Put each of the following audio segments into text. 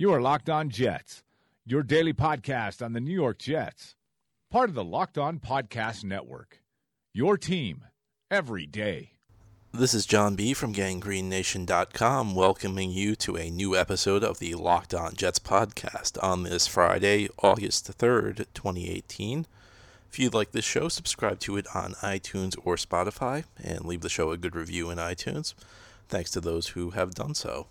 You are Locked On Jets, your daily podcast on the New York Jets, part of the Locked On Podcast Network. Your team every day. This is John B. from GangGreenNation.com welcoming you to a new episode of the Locked On Jets podcast on this Friday, August 3rd, 2018. If you'd like this show, subscribe to it on iTunes or Spotify and leave the show a good review in iTunes. Thanks to those who have done so.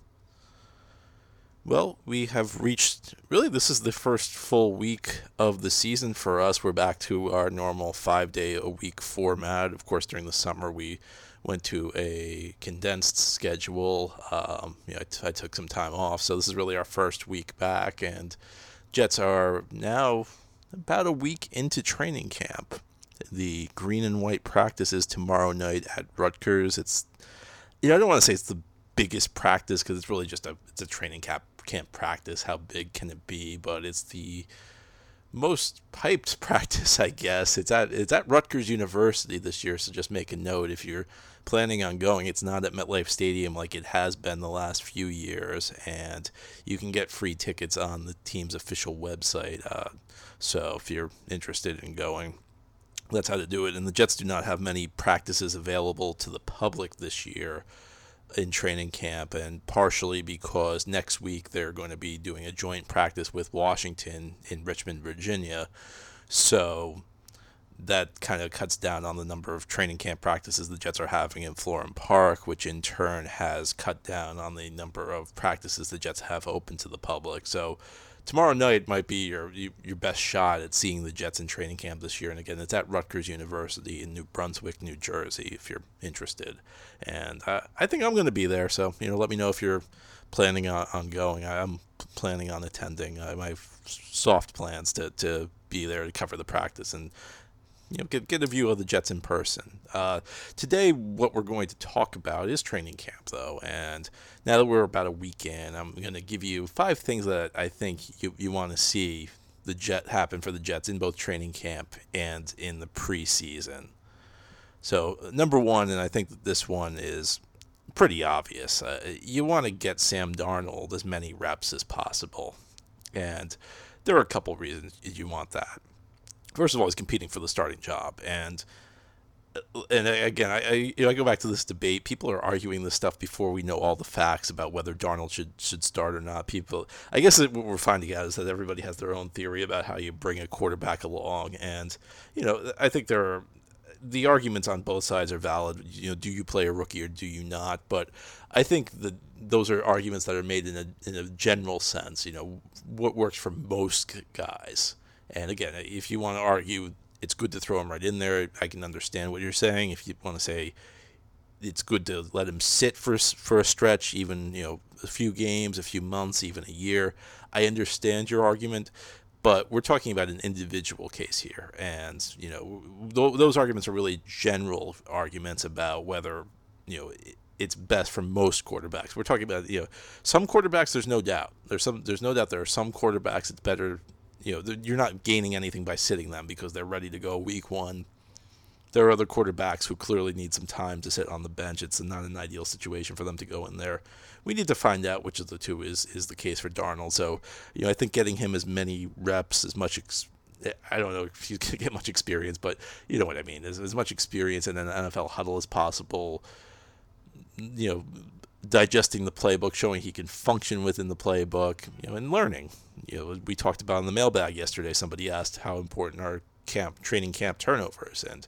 Well, we have reached really, this is the first full week of the season for us. We're back to our normal five day a week format. Of course, during the summer, we went to a condensed schedule. Um, you know, I, t- I took some time off, so this is really our first week back, and Jets are now about a week into training camp. The green and white practice is tomorrow night at Rutgers. It's you know I don't want to say it's the biggest practice because it's really just a it's a training camp camp practice. How big can it be? But it's the most hyped practice, I guess. It's at it's at Rutgers University this year, so just make a note if you're planning on going. It's not at MetLife Stadium like it has been the last few years, and you can get free tickets on the team's official website. Uh, so if you're interested in going, that's how to do it. And the Jets do not have many practices available to the public this year in training camp, and partially because next week they're going to be doing a joint practice with Washington in Richmond, Virginia. So that kind of cuts down on the number of training camp practices the Jets are having in Florham Park, which in turn has cut down on the number of practices the Jets have open to the public. So tomorrow night might be your your best shot at seeing the Jets in training camp this year. And again, it's at Rutgers University in New Brunswick, New Jersey, if you're interested. And uh, I think I'm going to be there. So you know, let me know if you're planning on, on going. I'm planning on attending. I have soft plans to to be there to cover the practice and you know, get, get a view of the Jets in person. Uh, today, what we're going to talk about is training camp, though. And now that we're about a week in, I'm going to give you five things that I think you, you want to see the Jet happen for the Jets in both training camp and in the preseason. So, number one, and I think this one is pretty obvious, uh, you want to get Sam Darnold as many reps as possible. And there are a couple reasons you want that first of all, he's competing for the starting job, and and again, I, I, you know, I go back to this debate. People are arguing this stuff before we know all the facts about whether Darnold should should start or not. People, I guess what we're finding out is that everybody has their own theory about how you bring a quarterback along, and you know, I think there are the arguments on both sides are valid. You know, do you play a rookie or do you not? But I think that those are arguments that are made in a in a general sense. You know, what works for most guys. And again, if you want to argue it's good to throw him right in there, I can understand what you're saying. If you want to say it's good to let him sit for for a stretch, even you know a few games, a few months, even a year, I understand your argument. But we're talking about an individual case here, and you know th- those arguments are really general arguments about whether you know it's best for most quarterbacks. We're talking about you know some quarterbacks. There's no doubt. There's some. There's no doubt there are some quarterbacks it's better you know, you're not gaining anything by sitting them because they're ready to go week one. There are other quarterbacks who clearly need some time to sit on the bench. It's not an ideal situation for them to go in there. We need to find out which of the two is is the case for Darnold. So, you know, I think getting him as many reps, as much ex- I don't know if he's going to get much experience, but you know what I mean. As, as much experience in an NFL huddle as possible. You know, digesting the playbook, showing he can function within the playbook, you know, and learning. You know, we talked about in the mailbag yesterday. Somebody asked how important are camp training camp turnovers, and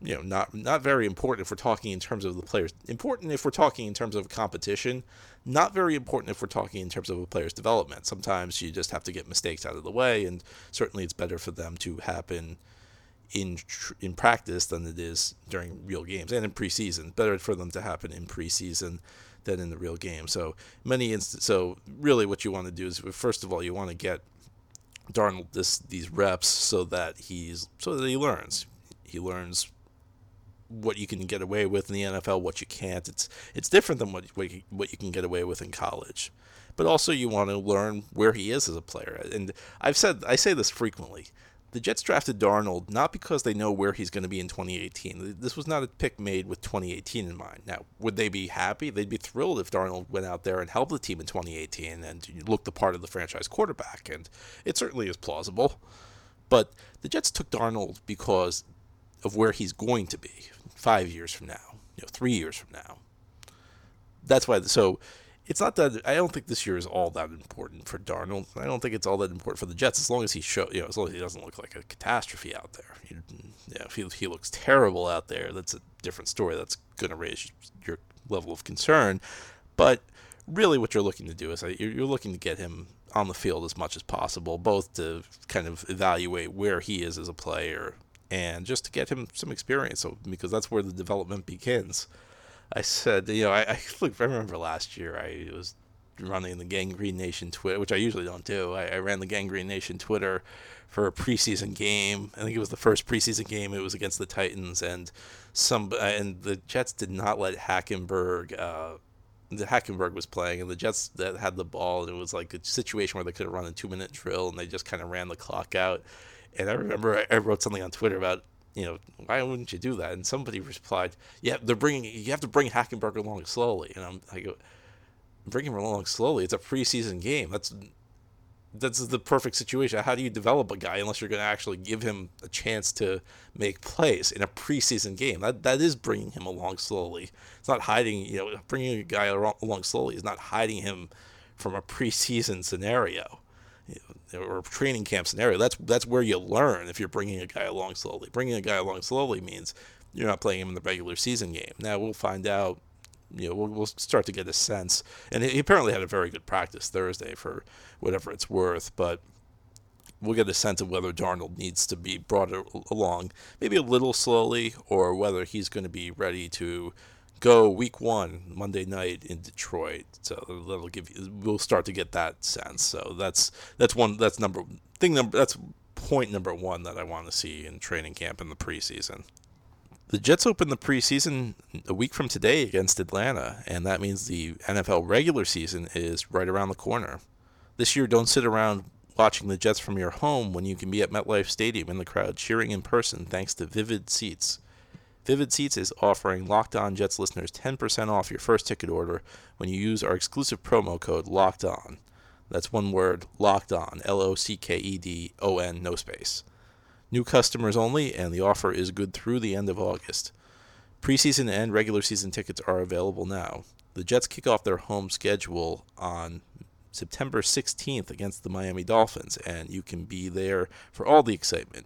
you know, not not very important if we're talking in terms of the players. Important if we're talking in terms of competition. Not very important if we're talking in terms of a player's development. Sometimes you just have to get mistakes out of the way, and certainly it's better for them to happen in in practice than it is during real games and in preseason. Better for them to happen in preseason than in the real game. So many inst- so really what you want to do is first of all you want to get Darnold this these reps so that he's so that he learns. He learns what you can get away with in the NFL, what you can't. It's it's different than what what you, what you can get away with in college. But also you want to learn where he is as a player. And I've said I say this frequently. The Jets drafted Darnold not because they know where he's going to be in 2018. This was not a pick made with 2018 in mind. Now, would they be happy? They'd be thrilled if Darnold went out there and helped the team in 2018 and looked the part of the franchise quarterback, and it certainly is plausible. But the Jets took Darnold because of where he's going to be five years from now, you know, three years from now. That's why. So it's not that I don't think this year is all that important for Darnold. I don't think it's all that important for the Jets as long as he show you know as long as he doesn't look like a catastrophe out there. Know, if he, he looks terrible out there, that's a different story. That's going to raise your level of concern. But really, what you're looking to do is uh, you're looking to get him on the field as much as possible, both to kind of evaluate where he is as a player and just to get him some experience. So because that's where the development begins. I said, you know, I, I look. I remember last year I was running the Gang Green Nation Twitter, which I usually don't do. I, I, ran the Gang Green Nation Twitter for a preseason game. I think it was the first preseason game. It was against the Titans, and some and the Jets did not let Hackenberg. Uh, the Hackenberg was playing, and the Jets that had the ball, and it was like a situation where they could have run a two minute drill, and they just kind of ran the clock out. And I remember I wrote something on Twitter about you know, why wouldn't you do that? And somebody replied, yeah, they're bringing, you have to bring Hackenberg along slowly. And I'm, I go, bring him along slowly. It's a preseason game. That's, that's the perfect situation. How do you develop a guy unless you're going to actually give him a chance to make plays in a preseason game? That that is bringing him along slowly. It's not hiding. You know, bringing a guy along slowly is not hiding him from a preseason scenario or training camp scenario. That's that's where you learn if you're bringing a guy along slowly. Bringing a guy along slowly means you're not playing him in the regular season game. Now we'll find out. You know, we'll, we'll start to get a sense. And he apparently had a very good practice Thursday for whatever it's worth, but we'll get a sense of whether Darnold needs to be brought along maybe a little slowly or whether he's going to be ready to go week one Monday night in Detroit. So that'll give you. We'll start to get that sense. So that's that's one. That's number thing. Number that's point number one that I want to see in training camp in the preseason. The Jets open the preseason a week from today against Atlanta, and that means the NFL regular season is right around the corner. This year, don't sit around watching the Jets from your home when you can be at MetLife Stadium in the crowd cheering in person thanks to Vivid Seats. Vivid Seats is offering Locked On Jets listeners 10% off your first ticket order when you use our exclusive promo code Locked On. That's one word, Locked On, L O C K E D O N, no space. New customers only, and the offer is good through the end of August. Preseason and regular season tickets are available now. The Jets kick off their home schedule on September 16th against the Miami Dolphins, and you can be there for all the excitement.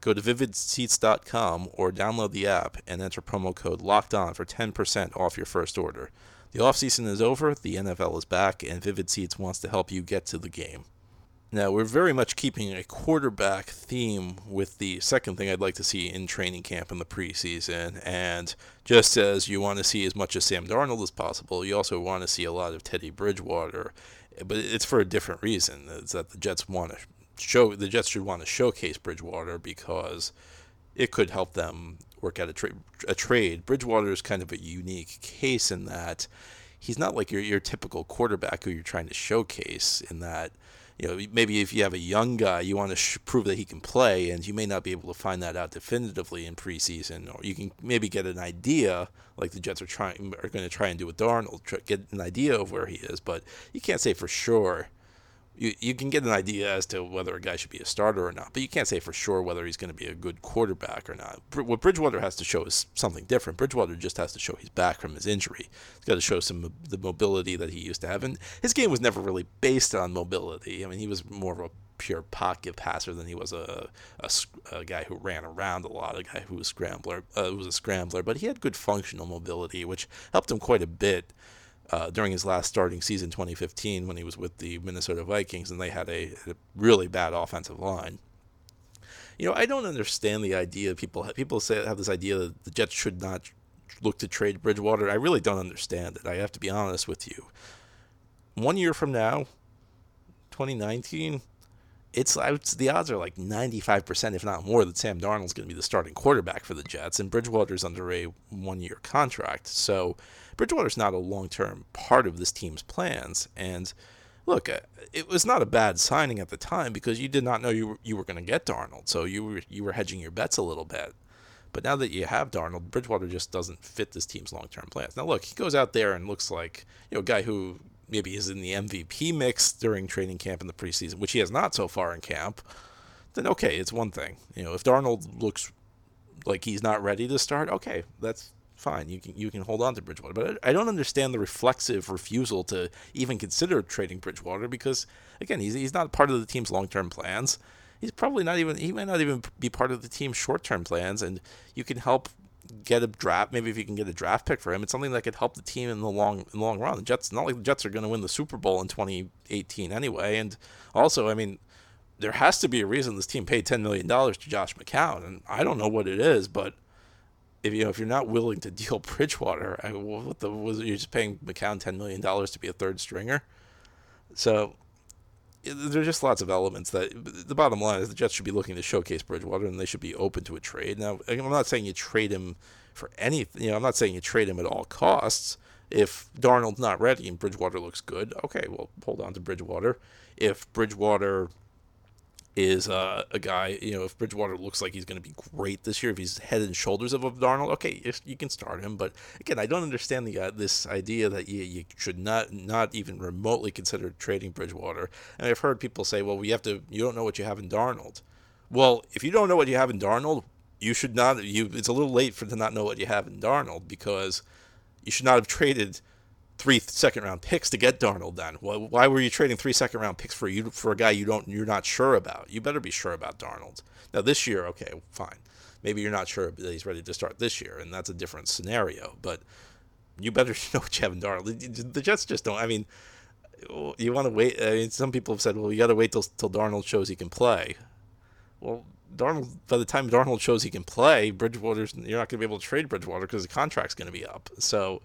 Go to vividseats.com or download the app and enter promo code LOCKED ON for 10% off your first order. The offseason is over, the NFL is back, and Vivid Seats wants to help you get to the game. Now, we're very much keeping a quarterback theme with the second thing I'd like to see in training camp in the preseason. And just as you want to see as much of Sam Darnold as possible, you also want to see a lot of Teddy Bridgewater. But it's for a different reason. It's that the Jets want to show the Jets should want to showcase Bridgewater because it could help them work out a, a trade. Bridgewater is kind of a unique case in that he's not like your your typical quarterback who you're trying to showcase in that you know maybe if you have a young guy you want to sh- prove that he can play and you may not be able to find that out definitively in preseason or you can maybe get an idea like the Jets are trying are going to try and do with Darnold try, get an idea of where he is but you can't say for sure you, you can get an idea as to whether a guy should be a starter or not, but you can't say for sure whether he's going to be a good quarterback or not. What Bridgewater has to show is something different. Bridgewater just has to show he's back from his injury. He's got to show some the mobility that he used to have, and his game was never really based on mobility. I mean, he was more of a pure pocket passer than he was a, a, a, guy who ran around a lot, a guy who was scrambler, uh, who was a scrambler. But he had good functional mobility, which helped him quite a bit uh, during his last starting season, 2015, when he was with the Minnesota Vikings, and they had a, a, really bad offensive line. You know, I don't understand the idea. People people say have this idea that the Jets should not look to trade Bridgewater. I really don't understand it. I have to be honest with you. One year from now, 2019, it's, it's the odds are like 95%, if not more, that Sam Darnold's going to be the starting quarterback for the Jets, and Bridgewater's under a one-year contract. So Bridgewater's not a long term part of this team's plans. And look, uh, it was not a bad signing at the time because you did not know you were, you were going to get Darnold, so you were you were hedging your bets a little bit. But now that you have Darnold, Bridgewater just doesn't fit this team's long term plans. Now, look, he goes out there and looks like you know a guy who maybe is in the MVP mix during training camp in the preseason, which he has not so far in camp. Then okay, it's one thing. You know, if Darnold looks like he's not ready to start, okay, that's fine. You can you can hold on to Bridgewater, but I, I don't understand the reflexive refusal to even consider trading Bridgewater because again, he's he's not part of the team's long term plans. He's probably not even he might not even be part of the team's short term plans, and you can help get a draft. Maybe if you can get a draft pick for him, it's something that could help the team in the long in the long run. The Jets not like the Jets are going to win the Super Bowl in 2018 anyway, and also I mean there has to be a reason this team paid ten million dollars to Josh McCown, and I don't know what it is, but if you know if you're not willing to deal Bridgewater, I, what the was you're just paying McCown ten million dollars to be a third stringer? So there's just lots of elements that the bottom line is the Jets should be looking to showcase Bridgewater and they should be open to a trade. Now I'm not saying you trade him for anything. You know I'm not saying you trade him at all costs. If Darnold's not ready and Bridgewater looks good, okay, well hold on to Bridgewater. If Bridgewater is uh, a guy, you know, if Bridgewater looks like he's going to be great this year, if he's head and shoulders above Darnold, okay, you can start him. But again, I don't understand the uh, this idea that you, you should not not even remotely consider trading Bridgewater. And I've heard people say, well, we have to. You don't know what you have in Darnold. Well, if you don't know what you have in Darnold, you should not. You it's a little late for to not know what you have in Darnold because you should not have traded three second round picks to get Darnold then. Why were you trading three second round picks for you for a guy you don't you're not sure about? You better be sure about Darnold. Now this year, okay, fine. Maybe you're not sure that he's ready to start this year, and that's a different scenario. But you better know what you have in Darnold. The Jets just don't. I mean, you want to wait. I mean, some people have said, well, you got to wait till till Darnold shows he can play. Well, Darnold. By the time Darnold shows he can play, Bridgewater's you're not going to be able to trade Bridgewater because the contract's going to be up. So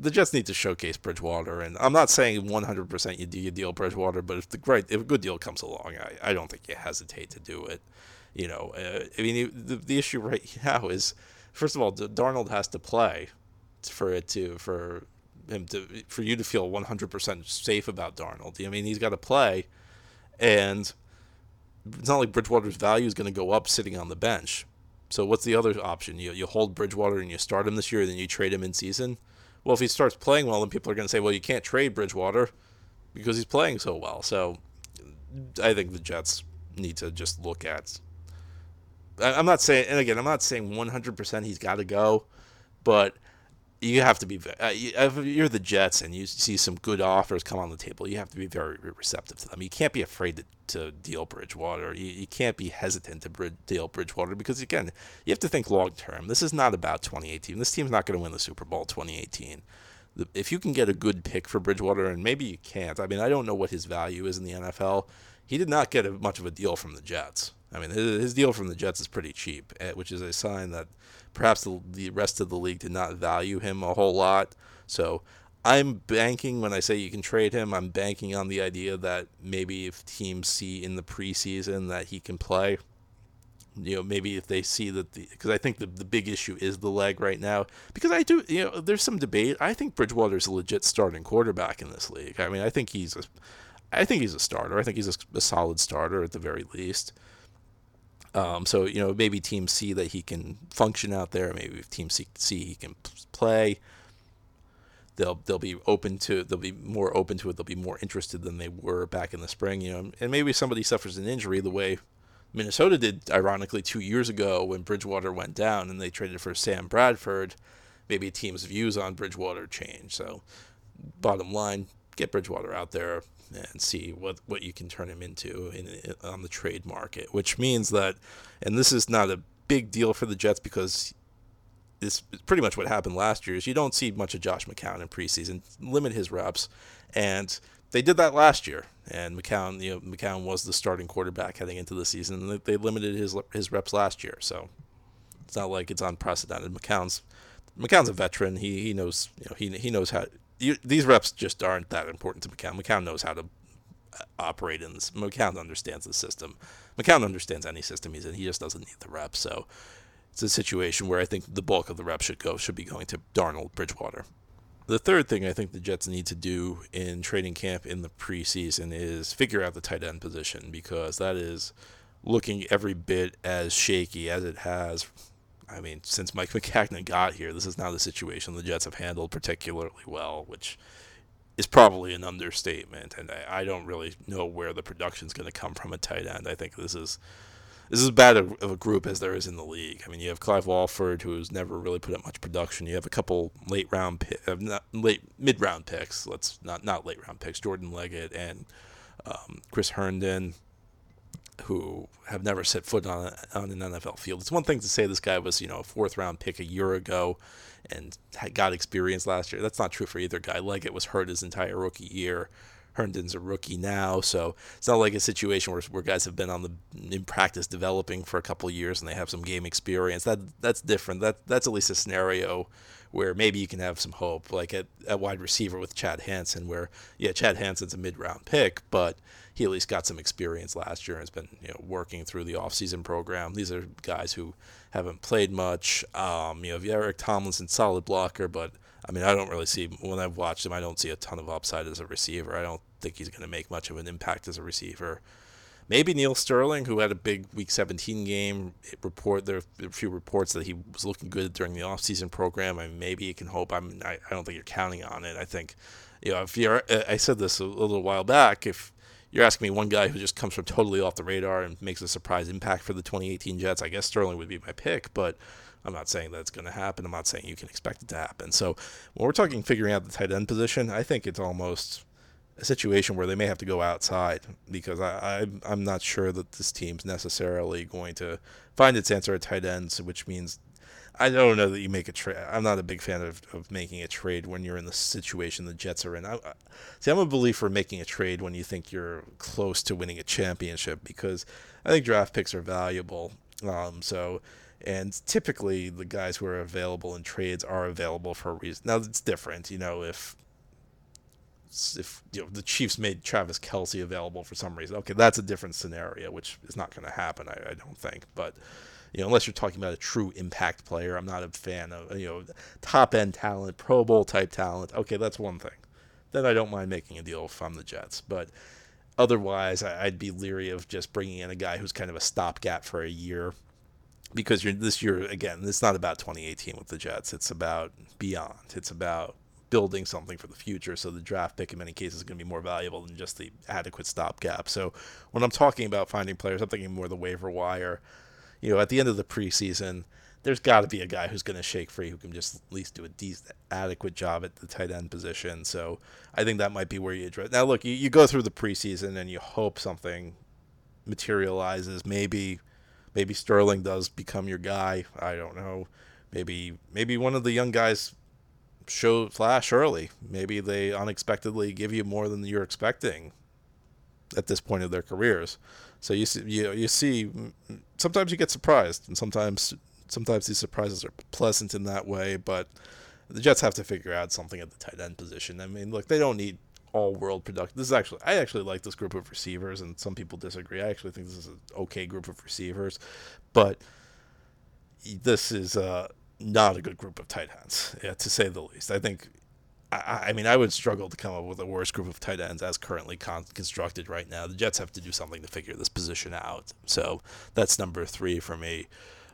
the Jets need to showcase Bridgewater, and I'm not saying 100% you do you deal Bridgewater, but if the great if a good deal comes along, I, I don't think you hesitate to do it. You know, uh, I mean the the issue right now is first of all, Darnold has to play for it to for him to for you to feel 100% safe about Darnold. I mean, he's got to play, and it's not like Bridgewater's value is going to go up sitting on the bench. So what's the other option? You you hold Bridgewater and you start him this year, then you trade him in season well, if he starts playing well, then people are going to say, well, you can't trade Bridgewater because he's playing so well. So I think the Jets need to just look at. I'm not saying, and again, I'm not saying 100% he's got to go, but you have to be uh, if you're the Jets and you see some good offers come on the table, you have to be very receptive to them. You can't be afraid to, to deal Bridgewater. You, you can't be hesitant to deal Bridgewater because again, you have to think long term. This is not about 2018. This team's not going to win the Super Bowl 2018. If you can get a good pick for Bridgewater, and maybe you can't. I mean, I don't know what his value is in the NFL. He did not get a, much of a deal from the Jets. I mean, his, deal from the Jets is pretty cheap, eh, which is a sign that perhaps the, the rest of the league did not value him a whole lot. So I'm banking when I say you can trade him, I'm banking on the idea that maybe if teams see in the preseason that he can play, you know, maybe if they see that the because I think the the big issue is the leg right now. Because I do, you know, there's some debate. I think Bridgewater's a legit starting quarterback in this league. I mean, I think he's a, I think he's a starter. I think he's a, a solid starter at the very least. Um, so you know maybe teams see that he can function out there. Maybe if teams see, see he can play, they'll they'll be open to they'll be more open to it. They'll be more interested than they were back in the spring. You know, and maybe somebody suffers an injury the way Minnesota did, ironically, two years ago when Bridgewater went down and they traded for Sam Bradford. Maybe teams' views on Bridgewater change. So, bottom line, get Bridgewater out there and see what, what you can turn him into in, on the trade market, which means that, and this is not a big deal for the Jets because this is pretty much what happened last year is you don't see much of Josh McCown in preseason, limit his reps, and they did that last year. And McCown, you know, McCown was the starting quarterback heading into the season. And they limited his his reps last year, so it's not like it's unprecedented. McCown's McCown's a veteran. He he knows you know he he knows how you, these reps just aren't that important to McCown. McCown knows how to uh, operate in this. McCown understands the system. McCown understands any system he's in. He just doesn't need the reps. So it's a situation where I think the bulk of the reps should go should be going to Darnold Bridgewater. the third thing I think the Jets need to do in training camp in the preseason is figure out the tight end position because that is looking every bit as shaky as it has. I mean, since Mike Maccagnan got here, this is not a situation the Jets have handled particularly well, which is probably an understatement. And I, I don't really know where the production is going to come from at tight end. I think this is this is as bad of a group as there is in the league. I mean, you have Clive Walford, who's never really put up much production. You have a couple late round, uh, not late mid round picks. Let's not not late round picks. Jordan Leggett and um, Chris Herndon, who have never set foot on on an NFL field. It's one thing to say this guy was you know a fourth round pick a year ago, and got experience last year. That's not true for either guy. Leggett was hurt his entire rookie year. Herndon's a rookie now, so it's not like a situation where, where guys have been on the in practice developing for a couple years and they have some game experience. That that's different. That that's at least a scenario where maybe you can have some hope, like at, at wide receiver with Chad Hansen, where yeah, Chad Hansen's a mid round pick, but he at least got some experience last year and has been you know working through the offseason program. These are guys who haven't played much. Um, you know, Eric Tomlinson, solid blocker, but I mean, I don't really see when I've watched him. I don't see a ton of upside as a receiver. I don't think he's going to make much of an impact as a receiver. Maybe Neal Sterling, who had a big Week 17 game. Report there are a few reports that he was looking good during the offseason program. I mean, maybe you can hope. I'm. I, I don't think you're counting on it. I think, you know, if you're. I said this a little while back. If you're asking me one guy who just comes from totally off the radar and makes a surprise impact for the 2018 Jets, I guess Sterling would be my pick. But I'm not saying that's going to happen. I'm not saying you can expect it to happen. So when we're talking figuring out the tight end position, I think it's almost a situation where they may have to go outside because I, I am not sure that this team's necessarily going to find its answer at tight ends, which means I don't know that you make a trade. I'm not a big fan of, of making a trade when you're in the situation the Jets are in. I, I, see, I'm a believer in making a trade when you think you're close to winning a championship because I think draft picks are valuable. Um, so and typically the guys who are available in trades are available for a reason. Now it's different, you know, if if you know the Chiefs made Travis Kelce available for some reason, okay, that's a different scenario, which is not going to happen, I, I, don't think. But you know, unless you're talking about a true impact player, I'm not a fan of you know top end talent, Pro Bowl type talent. Okay, that's one thing. Then I don't mind making a deal I'm the Jets, but otherwise, I'd be leery of just bringing in a guy who's kind of a stopgap for a year because you're this year again. It's not about 2018 with the Jets. It's about beyond. It's about building something for the future. So the draft pick in many cases is going to be more valuable than just the adequate stopgap. So when I'm talking about finding players, I'm thinking more the waiver wire. You know, at the end of the preseason, there's got to be a guy who's going to shake free who can just at least do a decent, adequate job at the tight end position. So I think that might be where you address. Now, look, you, you go through the preseason and you hope something materializes. Maybe maybe Sterling does become your guy. I don't know. Maybe maybe one of the young guys show flash early. Maybe they unexpectedly give you more than you're expecting at this point of their careers. So you see, you you see, sometimes you get surprised, and sometimes sometimes these surprises are pleasant in that way. But the Jets have to figure out something at the tight end position. I mean, look, they don't need all world production. This is actually I actually like this group of receivers, and some people disagree. I actually think this is an okay group of receivers, but this is uh, not a good group of tight ends, yeah, to say the least. I think. I, I mean, I would struggle to come up with a worse group of tight ends as currently con- constructed right now. The Jets have to do something to figure this position out. So that's number three for me.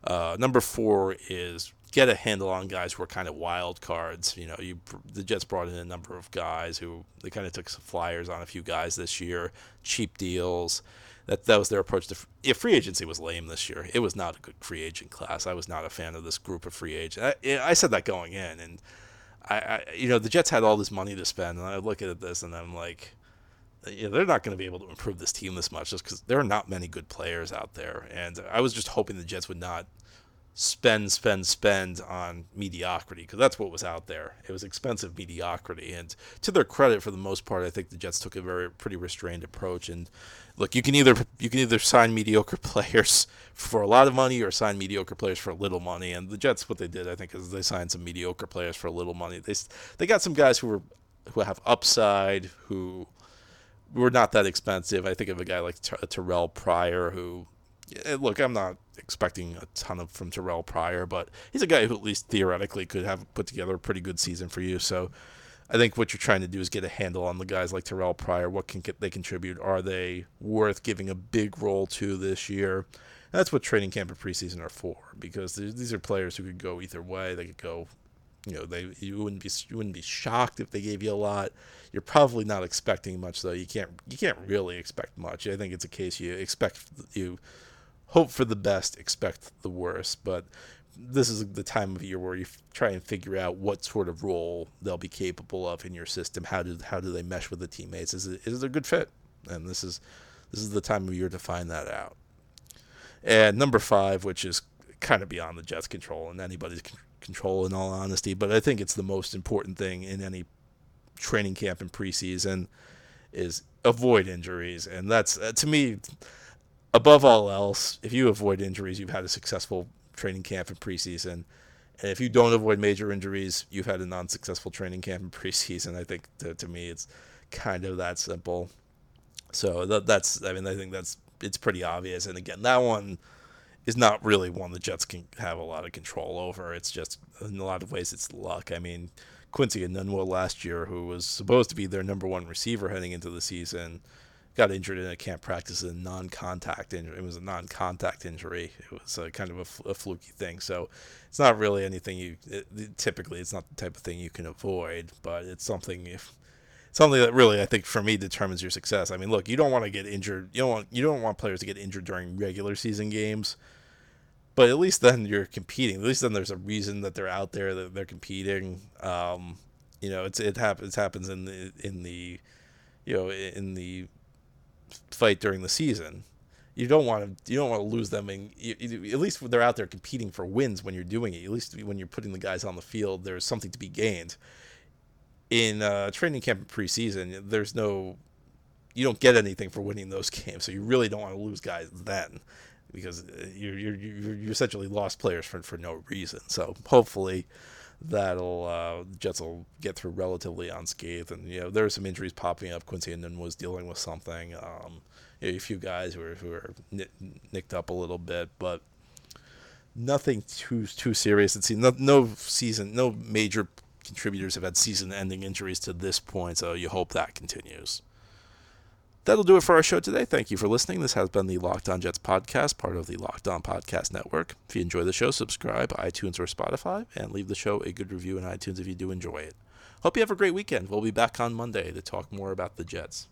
Uh, number four is get a handle on guys who are kind of wild cards. You know, you the Jets brought in a number of guys who they kind of took some flyers on a few guys this year, cheap deals. That that was their approach to if free agency was lame this year. It was not a good free agent class. I was not a fan of this group of free agents. I, I said that going in, and I, I, you know the Jets had all this money to spend, and I look at this and I'm like. They're not going to be able to improve this team this much just because there are not many good players out there. And I was just hoping the Jets would not spend, spend, spend on mediocrity because that's what was out there. It was expensive mediocrity, and to their credit, for the most part, I think the Jets took a very pretty restrained approach. And look, you can either you can either sign mediocre players for a lot of money or sign mediocre players for a little money. And the Jets, what they did, I think, is they signed some mediocre players for a little money. They they got some guys who were who have upside who were not that expensive. I think of a guy like Terrelle Pryor who eh, look, I'm not expecting a ton of from Terrelle Pryor, but he's a guy who at least theoretically could have put together a pretty good season for you. So I think what you're trying to do is get a handle on the guys like Terrelle Pryor. What can they contribute? Are they worth giving a big role to this year? And that's what training camp and preseason are for, because these are players who could go either way. They could go, you know, they you wouldn't be you wouldn't be shocked if they gave you a lot. You're probably not expecting much though. You can't you can't really expect much. I think it's a case you expect you hope for the best, expect the worst. But this is the time of year where you try and figure out what sort of role they'll be capable of in your system. How do how do they mesh with the teammates? Is it is it a good fit? And this is this is the time of year to find that out. And number five, which is kind of beyond the Jets' control and anybody's control, in all honesty, but I think it's the most important thing in any training camp and preseason is avoid injuries, and that's uh, to me above all else. If you avoid injuries, you've had a successful training camp and preseason. And if you don't avoid major injuries, you've had a non-successful training camp and preseason. I think to, to me, it's kind of that simple. So that, that's, I mean, I think that's it's pretty obvious. And again, that one is not really one the Jets can have a lot of control over. It's just in a lot of ways it's luck. I mean, Quincy and Enunwa last year, who was supposed to be their number one receiver heading into the season, got injured in a camp practice, a non-contact injury. It was a non-contact injury. It was a, kind of a, a, fluky thing. So it's not really anything you. It, typically, it's not the type of thing you can avoid, but it's something if something that really I think for me determines your success. I mean, look, you don't want to get injured. You don't want you don't want players to get injured during regular season games. But at least then you're competing. At least then there's a reason that they're out there that they're competing. Um, you know, it's it happens it happens in the in the you know in the fight during the season. You don't want to you don't want to lose them, and you, at least they're out there competing for wins when you're doing it. At least when you're putting the guys on the field, there's something to be gained. In uh, training camp and preseason, there's no you don't get anything for winning those games, so you really don't want to lose guys then because uh, you're you're you're essentially lost players for for no reason. So hopefully that'll uh, Jets will get through relatively unscathed. And you know there are some injuries popping up. Quincy Enunwa was dealing with something. Um, you know, a few guys who are who are nicked up a little bit, but nothing too too serious. It's no no season no major contributors have had season-ending injuries to this point. So you hope that continues. That'll do it for our show today. Thank you for listening. This has been the Locked On Jets podcast, part of the Locked On Podcast Network. If you enjoy the show, subscribe iTunes or Spotify and leave the show a good review in iTunes if you do enjoy it. Hope you have a great weekend. We'll be back on Monday to talk more about the Jets.